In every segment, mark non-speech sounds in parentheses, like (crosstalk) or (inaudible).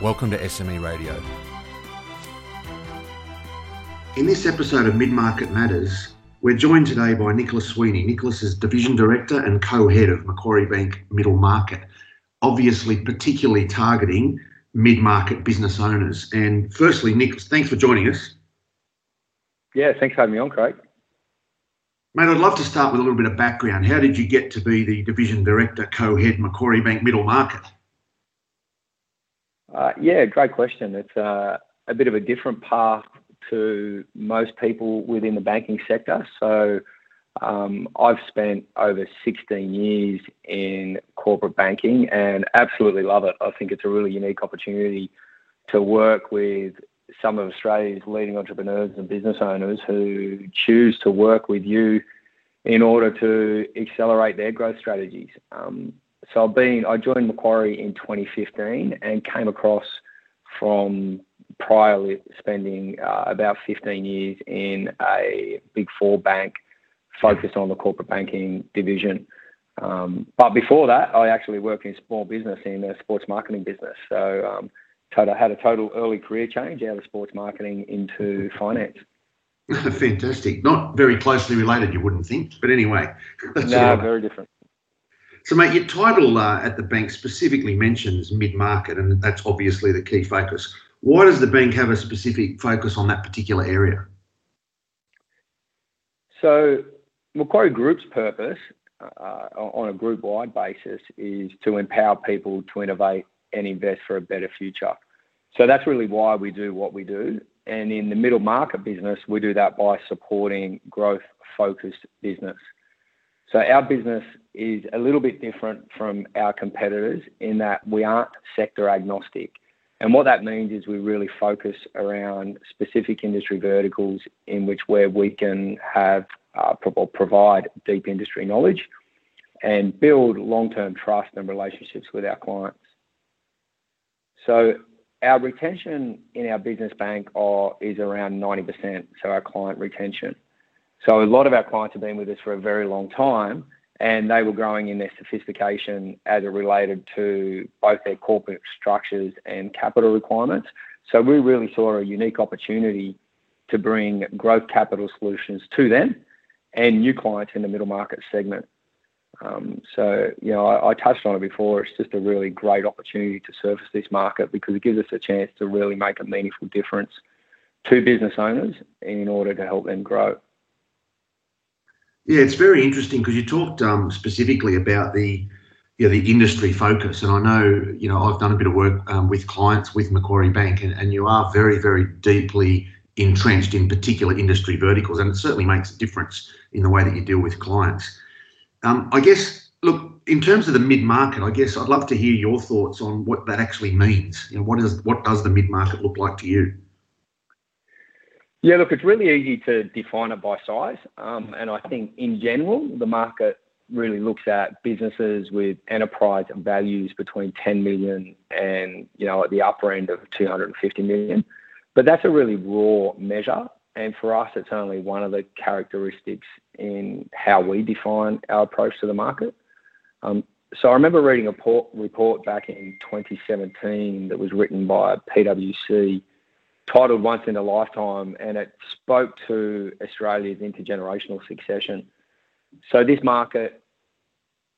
Welcome to SME Radio. In this episode of Mid Market Matters, we're joined today by Nicholas Sweeney. Nicholas is Division Director and co head of Macquarie Bank Middle Market, obviously, particularly targeting mid market business owners. And firstly, Nicholas, thanks for joining us. Yeah, thanks for having me on, Craig. Mate, I'd love to start with a little bit of background. How did you get to be the Division Director, co head Macquarie Bank Middle Market? Uh, yeah, great question. It's uh, a bit of a different path to most people within the banking sector. So um, I've spent over 16 years in corporate banking and absolutely love it. I think it's a really unique opportunity to work with some of Australia's leading entrepreneurs and business owners who choose to work with you in order to accelerate their growth strategies. Um, so I've been, I joined Macquarie in 2015 and came across from prior spending uh, about 15 years in a big four bank focused on the corporate banking division. Um, but before that, I actually worked in small business in a sports marketing business. So um, total, had a total early career change out of sports marketing into finance. Fantastic. Not very closely related, you wouldn't think. But anyway. no, very different. So, mate, your title uh, at the bank specifically mentions mid market, and that's obviously the key focus. Why does the bank have a specific focus on that particular area? So, Macquarie Group's purpose uh, on a group wide basis is to empower people to innovate and invest for a better future. So, that's really why we do what we do. And in the middle market business, we do that by supporting growth focused business. So our business is a little bit different from our competitors in that we aren't sector agnostic. And what that means is we really focus around specific industry verticals in which where we can have uh, or provide deep industry knowledge and build long-term trust and relationships with our clients. So our retention in our business bank is around 90%, so our client retention. So a lot of our clients have been with us for a very long time, and they were growing in their sophistication as it related to both their corporate structures and capital requirements. So we really saw a unique opportunity to bring growth capital solutions to them and new clients in the middle market segment. Um, so, you know, I, I, touched on it before. It's just a really great opportunity to service this market because it gives us a chance to really make a meaningful difference to business owners in order to help them grow. Yeah, it's very interesting because you talked um, specifically about the you know, the industry focus, and I know you know I've done a bit of work um, with clients with Macquarie Bank, and, and you are very very deeply entrenched in particular industry verticals, and it certainly makes a difference in the way that you deal with clients. Um, I guess, look, in terms of the mid market, I guess I'd love to hear your thoughts on what that actually means. You know, what is what does the mid market look like to you? Yeah, look, it's really easy to define it by size. Um, and I think in general, the market really looks at businesses with enterprise values between 10 million and, you know, at the upper end of 250 million. But that's a really raw measure. And for us, it's only one of the characteristics in how we define our approach to the market. Um, so I remember reading a report, report back in 2017 that was written by PwC titled Once in a Lifetime, and it spoke to Australia's intergenerational succession. So, this market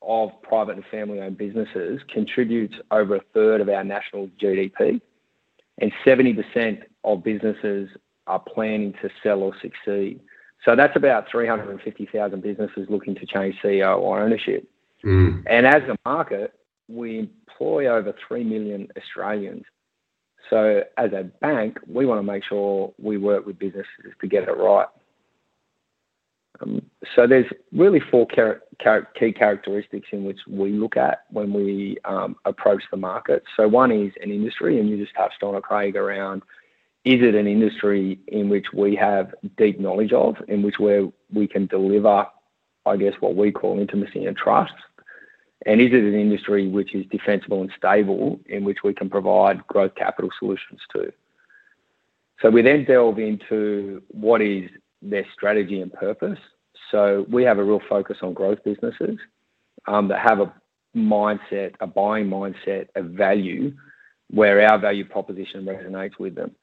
of private and family owned businesses contributes over a third of our national GDP, and 70% of businesses are planning to sell or succeed. So that's about 350,000 businesses looking to change CEO or ownership. Mm. And as a market, we employ over 3 million Australians. So as a bank, we want to make sure we work with businesses to get it right. Um, so there's really four char- char- key characteristics in which we look at when we um, approach the market. So one is an industry, and you just touched on it, Craig, around is it an industry in which we have deep knowledge of, in which where we can deliver, I guess, what we call intimacy and trust? And is it an industry which is defensible and stable, in which we can provide growth capital solutions to? So we then delve into what is their strategy and purpose. So we have a real focus on growth businesses um, that have a mindset, a buying mindset of value, where our value proposition resonates with them.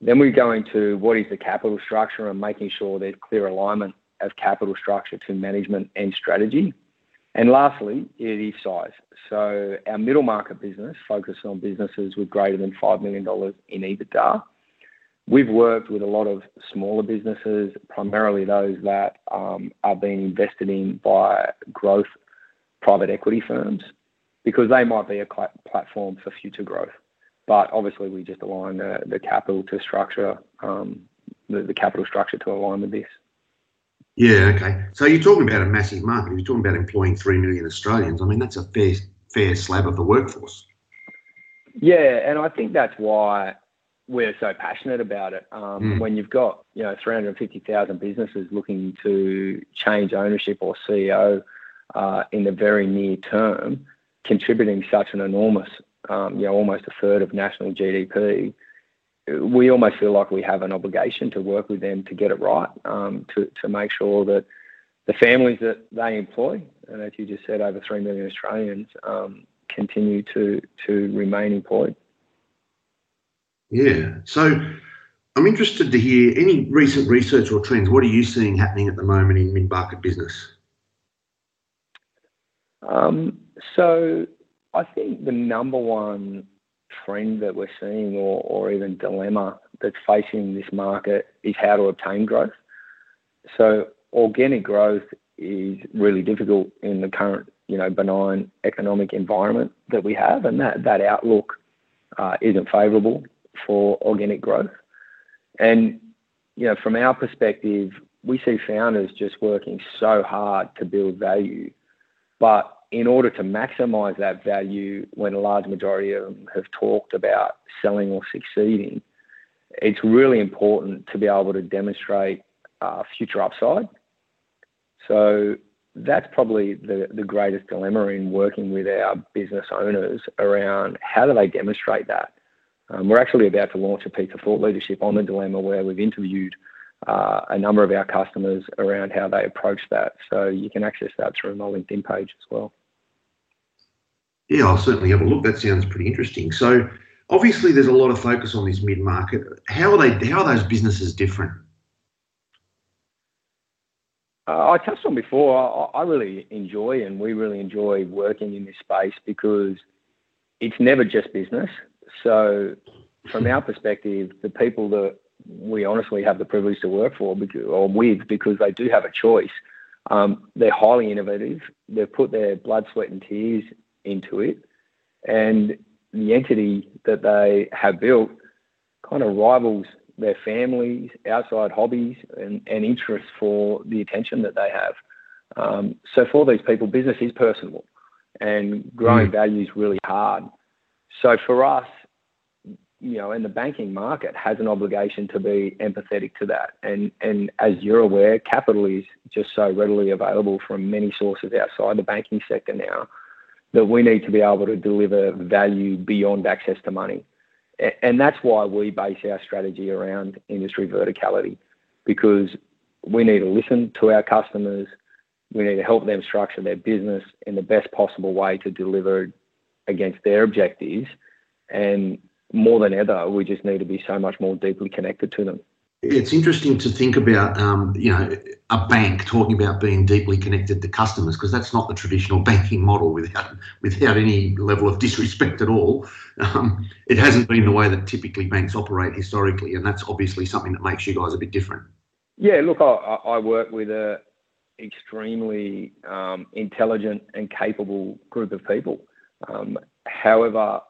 Then we go into what is the capital structure and making sure there's clear alignment of capital structure to management and strategy. And lastly, it is size. So our middle market business focuses on businesses with greater than $5 million in EBITDA We've worked with a lot of smaller businesses, primarily those that um, are being invested in by growth private equity firms, because they might be a platform for future growth. But obviously, we just align the, the capital to structure, um, the, the capital structure to align with this. Yeah, okay. So you're talking about a massive market. You're talking about employing three million Australians. I mean, that's a fair fair slab of the workforce. Yeah, and I think that's why we're so passionate about it. Um, mm. When you've got you know 350,000 businesses looking to change ownership or CEO uh, in the very near term, contributing such an enormous, um, you know, almost a third of national GDP, we almost feel like we have an obligation to work with them to get it right, um, to to make sure that the families that they employ, and as you just said, over three million Australians, um, continue to to remain employed. Yeah. So I'm interested to hear any recent research or trends. What are you seeing happening at the moment in mid market business? Um, so I think the number one trend that we're seeing, or, or even dilemma that's facing this market, is how to obtain growth. So organic growth is really difficult in the current, you know, benign economic environment that we have, and that that outlook uh, isn't favourable for organic growth. And you know, from our perspective, we see founders just working so hard to build value, but in order to maximize that value, when a large majority of them have talked about selling or succeeding, it's really important to be able to demonstrate uh, future upside. So that's probably the, the greatest dilemma in working with our business owners around how do they demonstrate that? Um, we're actually about to launch a piece of thought leadership on the dilemma where we've interviewed uh, a number of our customers around how they approach that. So you can access that through my LinkedIn page as well. Yeah, I'll certainly have a look. That sounds pretty interesting. So obviously there's a lot of focus on this mid market. How are they how are those businesses different? Uh, I touched on before, I, I really enjoy and we really enjoy working in this space because it's never just business. So, from our perspective, the people that we honestly have the privilege to work for or with because they do have a choice. Um, they're highly innovative. They've put their blood, sweat, and tears into it, and the entity that they have built kind of rivals their families, outside hobbies, and, and interests for the attention that they have. Um, so for these people, business is personal, and growing mm. value is really hard. So for us, you know, and the banking market has an obligation to be empathetic to that. And and as you're aware, capital is just so readily available from many sources outside the banking sector now that we need to be able to deliver value beyond access to money. And that's why we base our strategy around industry verticality, because we need to listen to our customers. We need to help them structure their business in the best possible way to deliver against their objectives. And more than ever, we just need to be so much more deeply connected to them. It's interesting to think about, um, you know, a bank talking about being deeply connected to customers because that's not the traditional banking model. Without without any level of disrespect at all, um, it hasn't been the way that typically banks operate historically, and that's obviously something that makes you guys a bit different. Yeah, look, I, I work with a extremely um, intelligent and capable group of people. Um, however,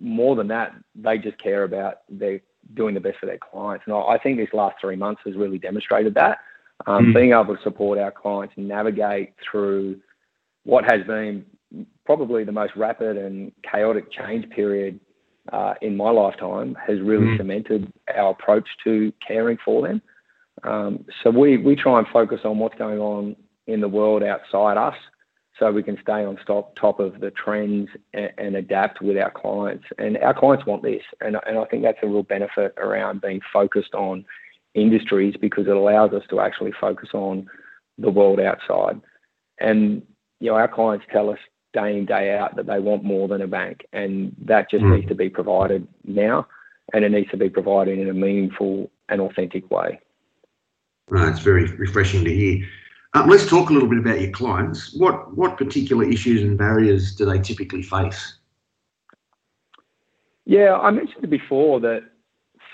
more than that, they just care about their doing the best for their clients. And I think this last three months has really demonstrated that. um, mm. being able to support our clients navigate through what has been probably the most rapid and chaotic change period uh, in my lifetime has really mm. cemented our approach to caring for them. Um, so we, we try and focus on what's going on in the world outside us so we can stay on top, top of the trends and, and, adapt with our clients. And our clients want this. And, and I think that's a real benefit around being focused on industries because it allows us to actually focus on the world outside. And, you know, our clients tell us day in, day out that they want more than a bank. And that just mm. needs to be provided now. And it needs to be provided in a meaningful and authentic way. Right, it's very refreshing to hear. Um, let's talk a little bit about your clients. What what particular issues and barriers do they typically face? Yeah, I mentioned before that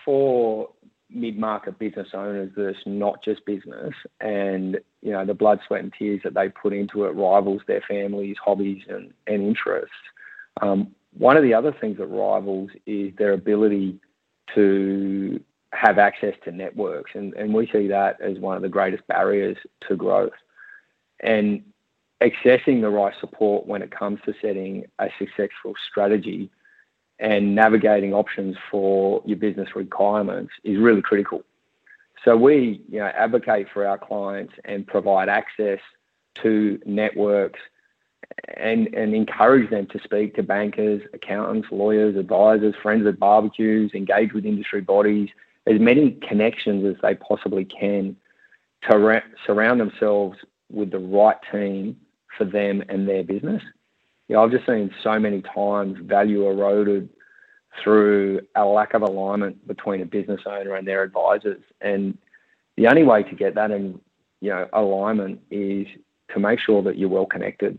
for mid-market business owners, there's not just business, and you know the blood, sweat, and tears that they put into it rivals their families, hobbies, and, and interests. Um, one of the other things that rivals is their ability to have access to networks, and, and we see that as one of the greatest barriers to growth. And accessing the right support when it comes to setting a successful strategy and navigating options for your business requirements is really critical. So we, you know, advocate for our clients and provide access to networks and, and encourage them to speak to bankers, accountants, lawyers, advisors, friends at barbecues, engage with industry bodies, as many connections as they possibly can to ra- surround themselves with the right team for them and their business. You know, I've just seen so many times value eroded through a lack of alignment between a business owner and their advisors. And the only way to get that in, you know, alignment is to make sure that you're well connected.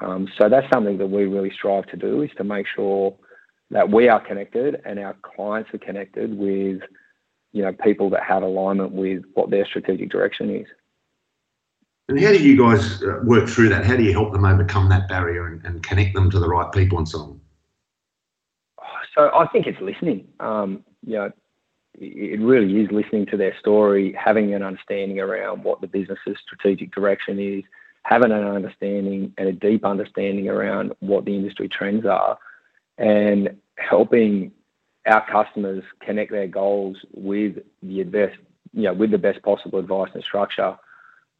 Um, so that's something that we really strive to do is to make sure that we are connected and our clients are connected with you know people that have alignment with what their strategic direction is. And how do you guys uh, work through that? How do you help them overcome that barrier and, and connect them to the right people and so on? So I think it's listening. Um, you know, it really is listening to their story, having an understanding around what the business's strategic direction is, having an understanding and a deep understanding around what the industry trends are, and helping our customers connect their goals with the best, you know, with the best possible advice and structure.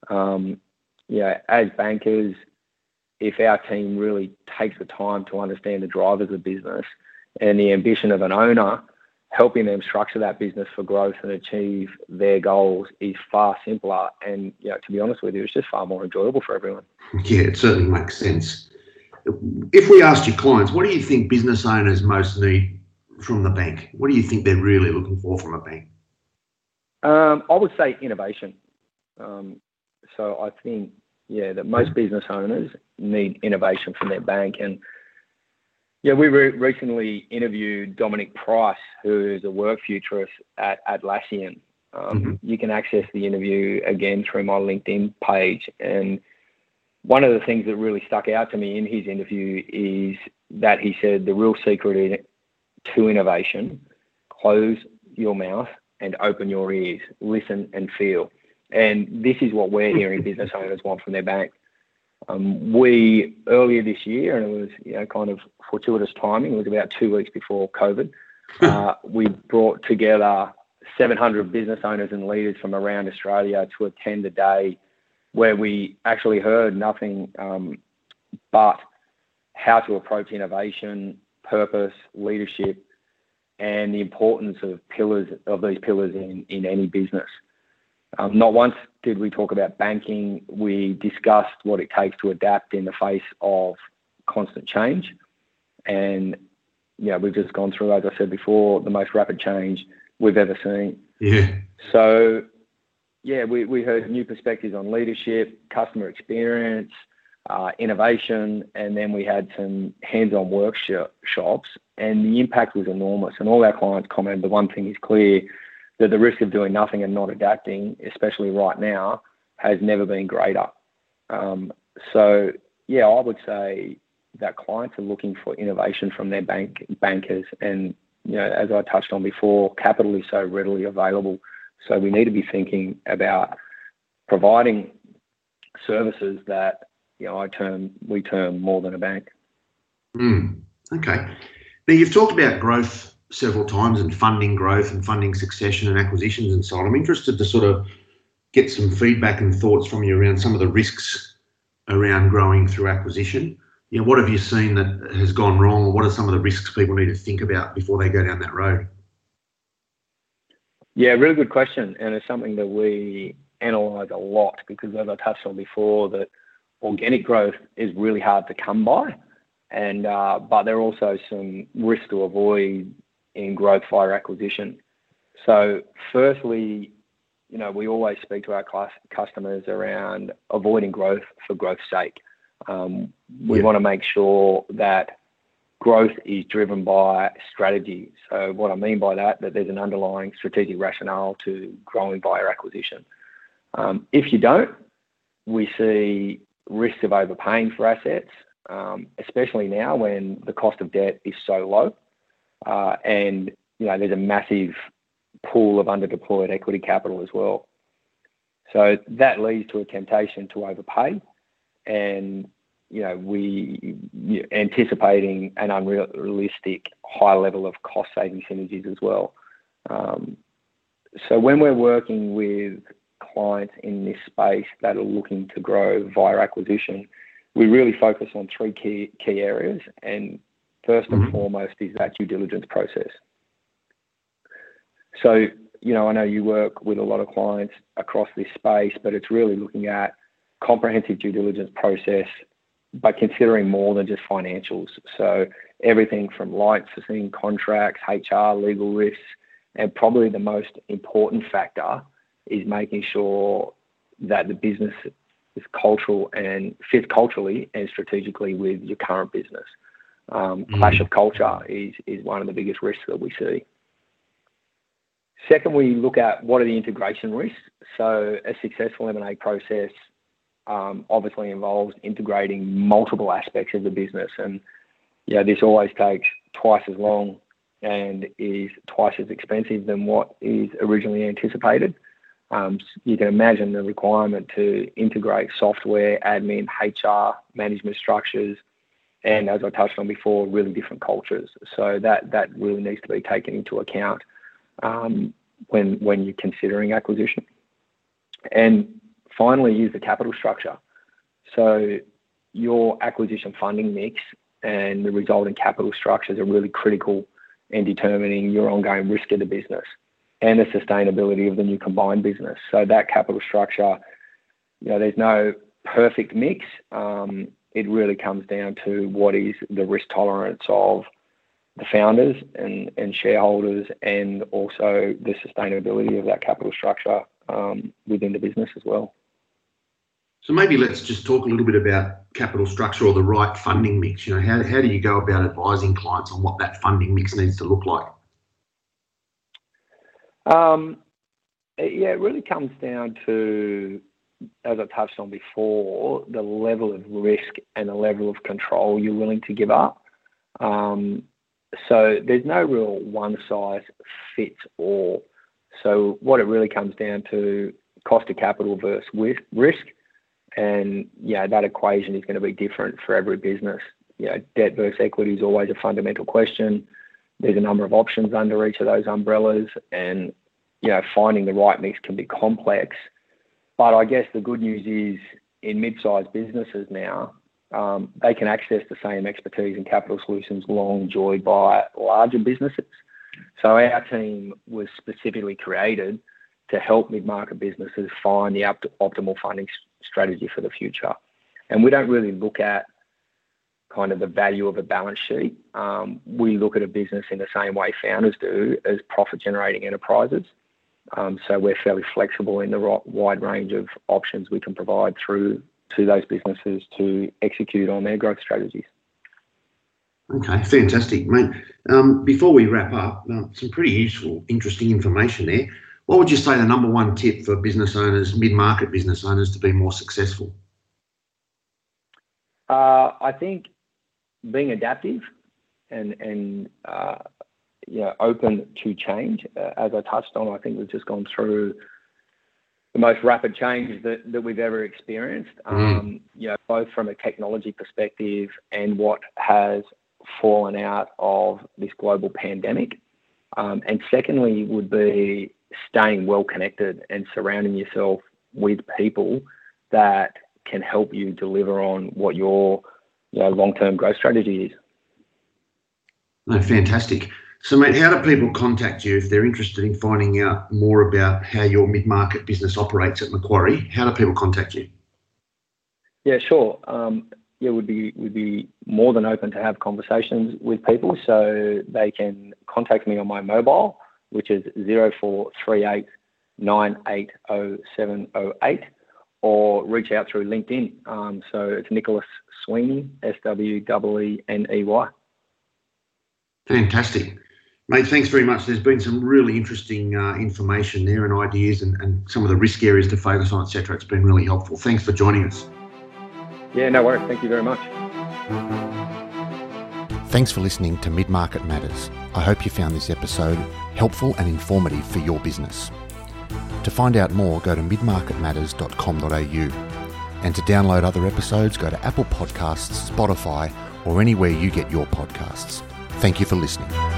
Um, you know, as bankers, if our team really takes the time to understand the drivers of business and the ambition of an owner, helping them structure that business for growth and achieve their goals is far simpler. And you know, to be honest with you, it's just far more enjoyable for everyone. Yeah, it certainly makes sense. If we asked your clients, what do you think business owners most need from the bank? What do you think they're really looking for from a bank? Um, I would say innovation. Um, so I think, yeah, that most business owners need innovation from their bank. And yeah, we re- recently interviewed Dominic Price, who is a work futurist at Atlassian. Um, mm-hmm. You can access the interview again through my LinkedIn page. And one of the things that really stuck out to me in his interview is that he said the real secret to innovation, close your mouth and open your ears, listen and feel. And this is what we're hearing (laughs) business owners want from their bank. Um, we earlier this year, and it was you know kind of fortuitous timing. It was about two weeks before COVID. (laughs) Uh, we brought together 700 business owners and leaders from around Australia to attend a day where we actually heard nothing um, but how to approach innovation, purpose, leadership, and the importance of pillars of these pillars in, in any business. Um, not once did we talk about banking. We discussed what it takes to adapt in the face of constant change. And yeah, we've just gone through, as I said before, the most rapid change we've ever seen. Yeah. So, yeah, we, we heard new perspectives on leadership, customer experience, uh, innovation, and then we had some hands-on workshops, and the impact was enormous. And all our clients commented the one thing is clear that the risk of doing nothing and not adapting, especially right now, has never been greater. Um, so, yeah, I would say that clients are looking for innovation from their bank bankers, and you know, as I touched on before, capital is so readily available. So we need to be thinking about providing services that you know I term we term more than a bank. Mm, okay. Now you've talked about growth several times and funding growth and funding succession and acquisitions and so on. I'm interested to sort of get some feedback and thoughts from you around some of the risks around growing through acquisition. You know, what have you seen that has gone wrong, or what are some of the risks people need to think about before they go down that road? Yeah, really good question, and it's something that we analyse a lot because, as I touched on before, that organic growth is really hard to come by, and uh, but there are also some risks to avoid in growth via acquisition. So, firstly, you know, we always speak to our class customers around avoiding growth for growth's sake. Um, we yeah. want to make sure that growth is driven by strategy. So what I mean by that, that there's an underlying strategic rationale to growing via acquisition. Um, if you don't, we see risks of overpaying for assets, um, especially now when the cost of debt is so low, uh, and you know there's a massive pool of underdeployed equity capital as well. So that leads to a temptation to overpay, and you know we anticipating an unrealistic high level of cost saving synergies as well. Um, so when we're working with clients in this space that are looking to grow via acquisition, we really focus on three key key areas, and 1st and mm-hmm. foremost is that due diligence process. So, you know, I know you work with a lot of clients across this space, but it's really looking at comprehensive due diligence process, but considering more than just financials. So everything from licensing, contracts, HR, legal risks, and probably the most important factor is making sure that the business is cultural and fits culturally and strategically with your current business. Um, mm. Clash of culture is, is one of the biggest risks that we see. Second, we look at what are the integration risks. So a successful M&A process um, obviously involves integrating multiple aspects of the business, and yeah, this always takes twice as long and is twice as expensive than what is originally anticipated. Um, you can imagine the requirement to integrate software, admin, HR, management structures, and as I touched on before, really different cultures. So that that really needs to be taken into account um, when when you're considering acquisition. And finally, use the capital structure. So your acquisition funding mix and the resulting capital structures are really critical in determining your ongoing risk of the business and the sustainability of the new combined business. So that capital structure, you know, there's no perfect mix. Um, it really comes down to what is the risk tolerance of the founders and, and shareholders and also the sustainability of that capital structure um, within the business as well. So maybe let's just talk a little bit about capital structure or the right funding mix. You know, how, how do you go about advising clients on what that funding mix needs to look like? Um, yeah, it really comes down to, as I touched on before, the level of risk and the level of control you're willing to give up. Um, so there's no real one size fits all. So what it really comes down to cost of capital versus risk, and yeah, that equation is going to be different for every business. You know, debt versus equity is always a fundamental question. There's a number of options under each of those umbrellas, and you know, finding the right mix can be complex. But I guess the good news is in mid-sized businesses now, um, they can access the same expertise and capital solutions long enjoyed by larger businesses. So our team was specifically created to help mid-market businesses find the optimal funding strategy for the future. And we don't really look at kind of the value of a balance sheet. Um, we look at a business in the same way founders do as profit generating enterprises. Um, so we're fairly flexible in the wide range of options we can provide through to those businesses to execute on their growth strategies. Okay, fantastic, mate. Um, before we wrap up, uh, some pretty useful, interesting information there. What would you say the number one tip for business owners, mid-market business owners, to be more successful? Uh, I think being adaptive and and uh, you know open to change. Uh, as I touched on, I think we've just gone through the most rapid change that, that we've ever experienced, mm. um, you know, both from a technology perspective and what has fallen out of this global pandemic. Um, and secondly, would be staying well connected and surrounding yourself with people that can help you deliver on what your you know, long-term growth strategy is. No, fantastic. So, mate, how do people contact you if they're interested in finding out more about how your mid-market business operates at Macquarie? How do people contact you? Yeah, sure. Um, yeah, would be would be more than open to have conversations with people. So they can contact me on my mobile, which is zero four three eight nine eight zero seven zero eight, or reach out through LinkedIn. Um, so it's Nicholas Sweeney, S W E E N E Y. Fantastic. Mate, thanks very much. There's been some really interesting uh, information there and ideas and, and some of the risk areas to focus on, etc. It's been really helpful. Thanks for joining us. Yeah, no worries. Thank you very much. Thanks for listening to Mid Market Matters. I hope you found this episode helpful and informative for your business. To find out more, go to midmarketmatters.com.au. And to download other episodes, go to Apple Podcasts, Spotify, or anywhere you get your podcasts. Thank you for listening.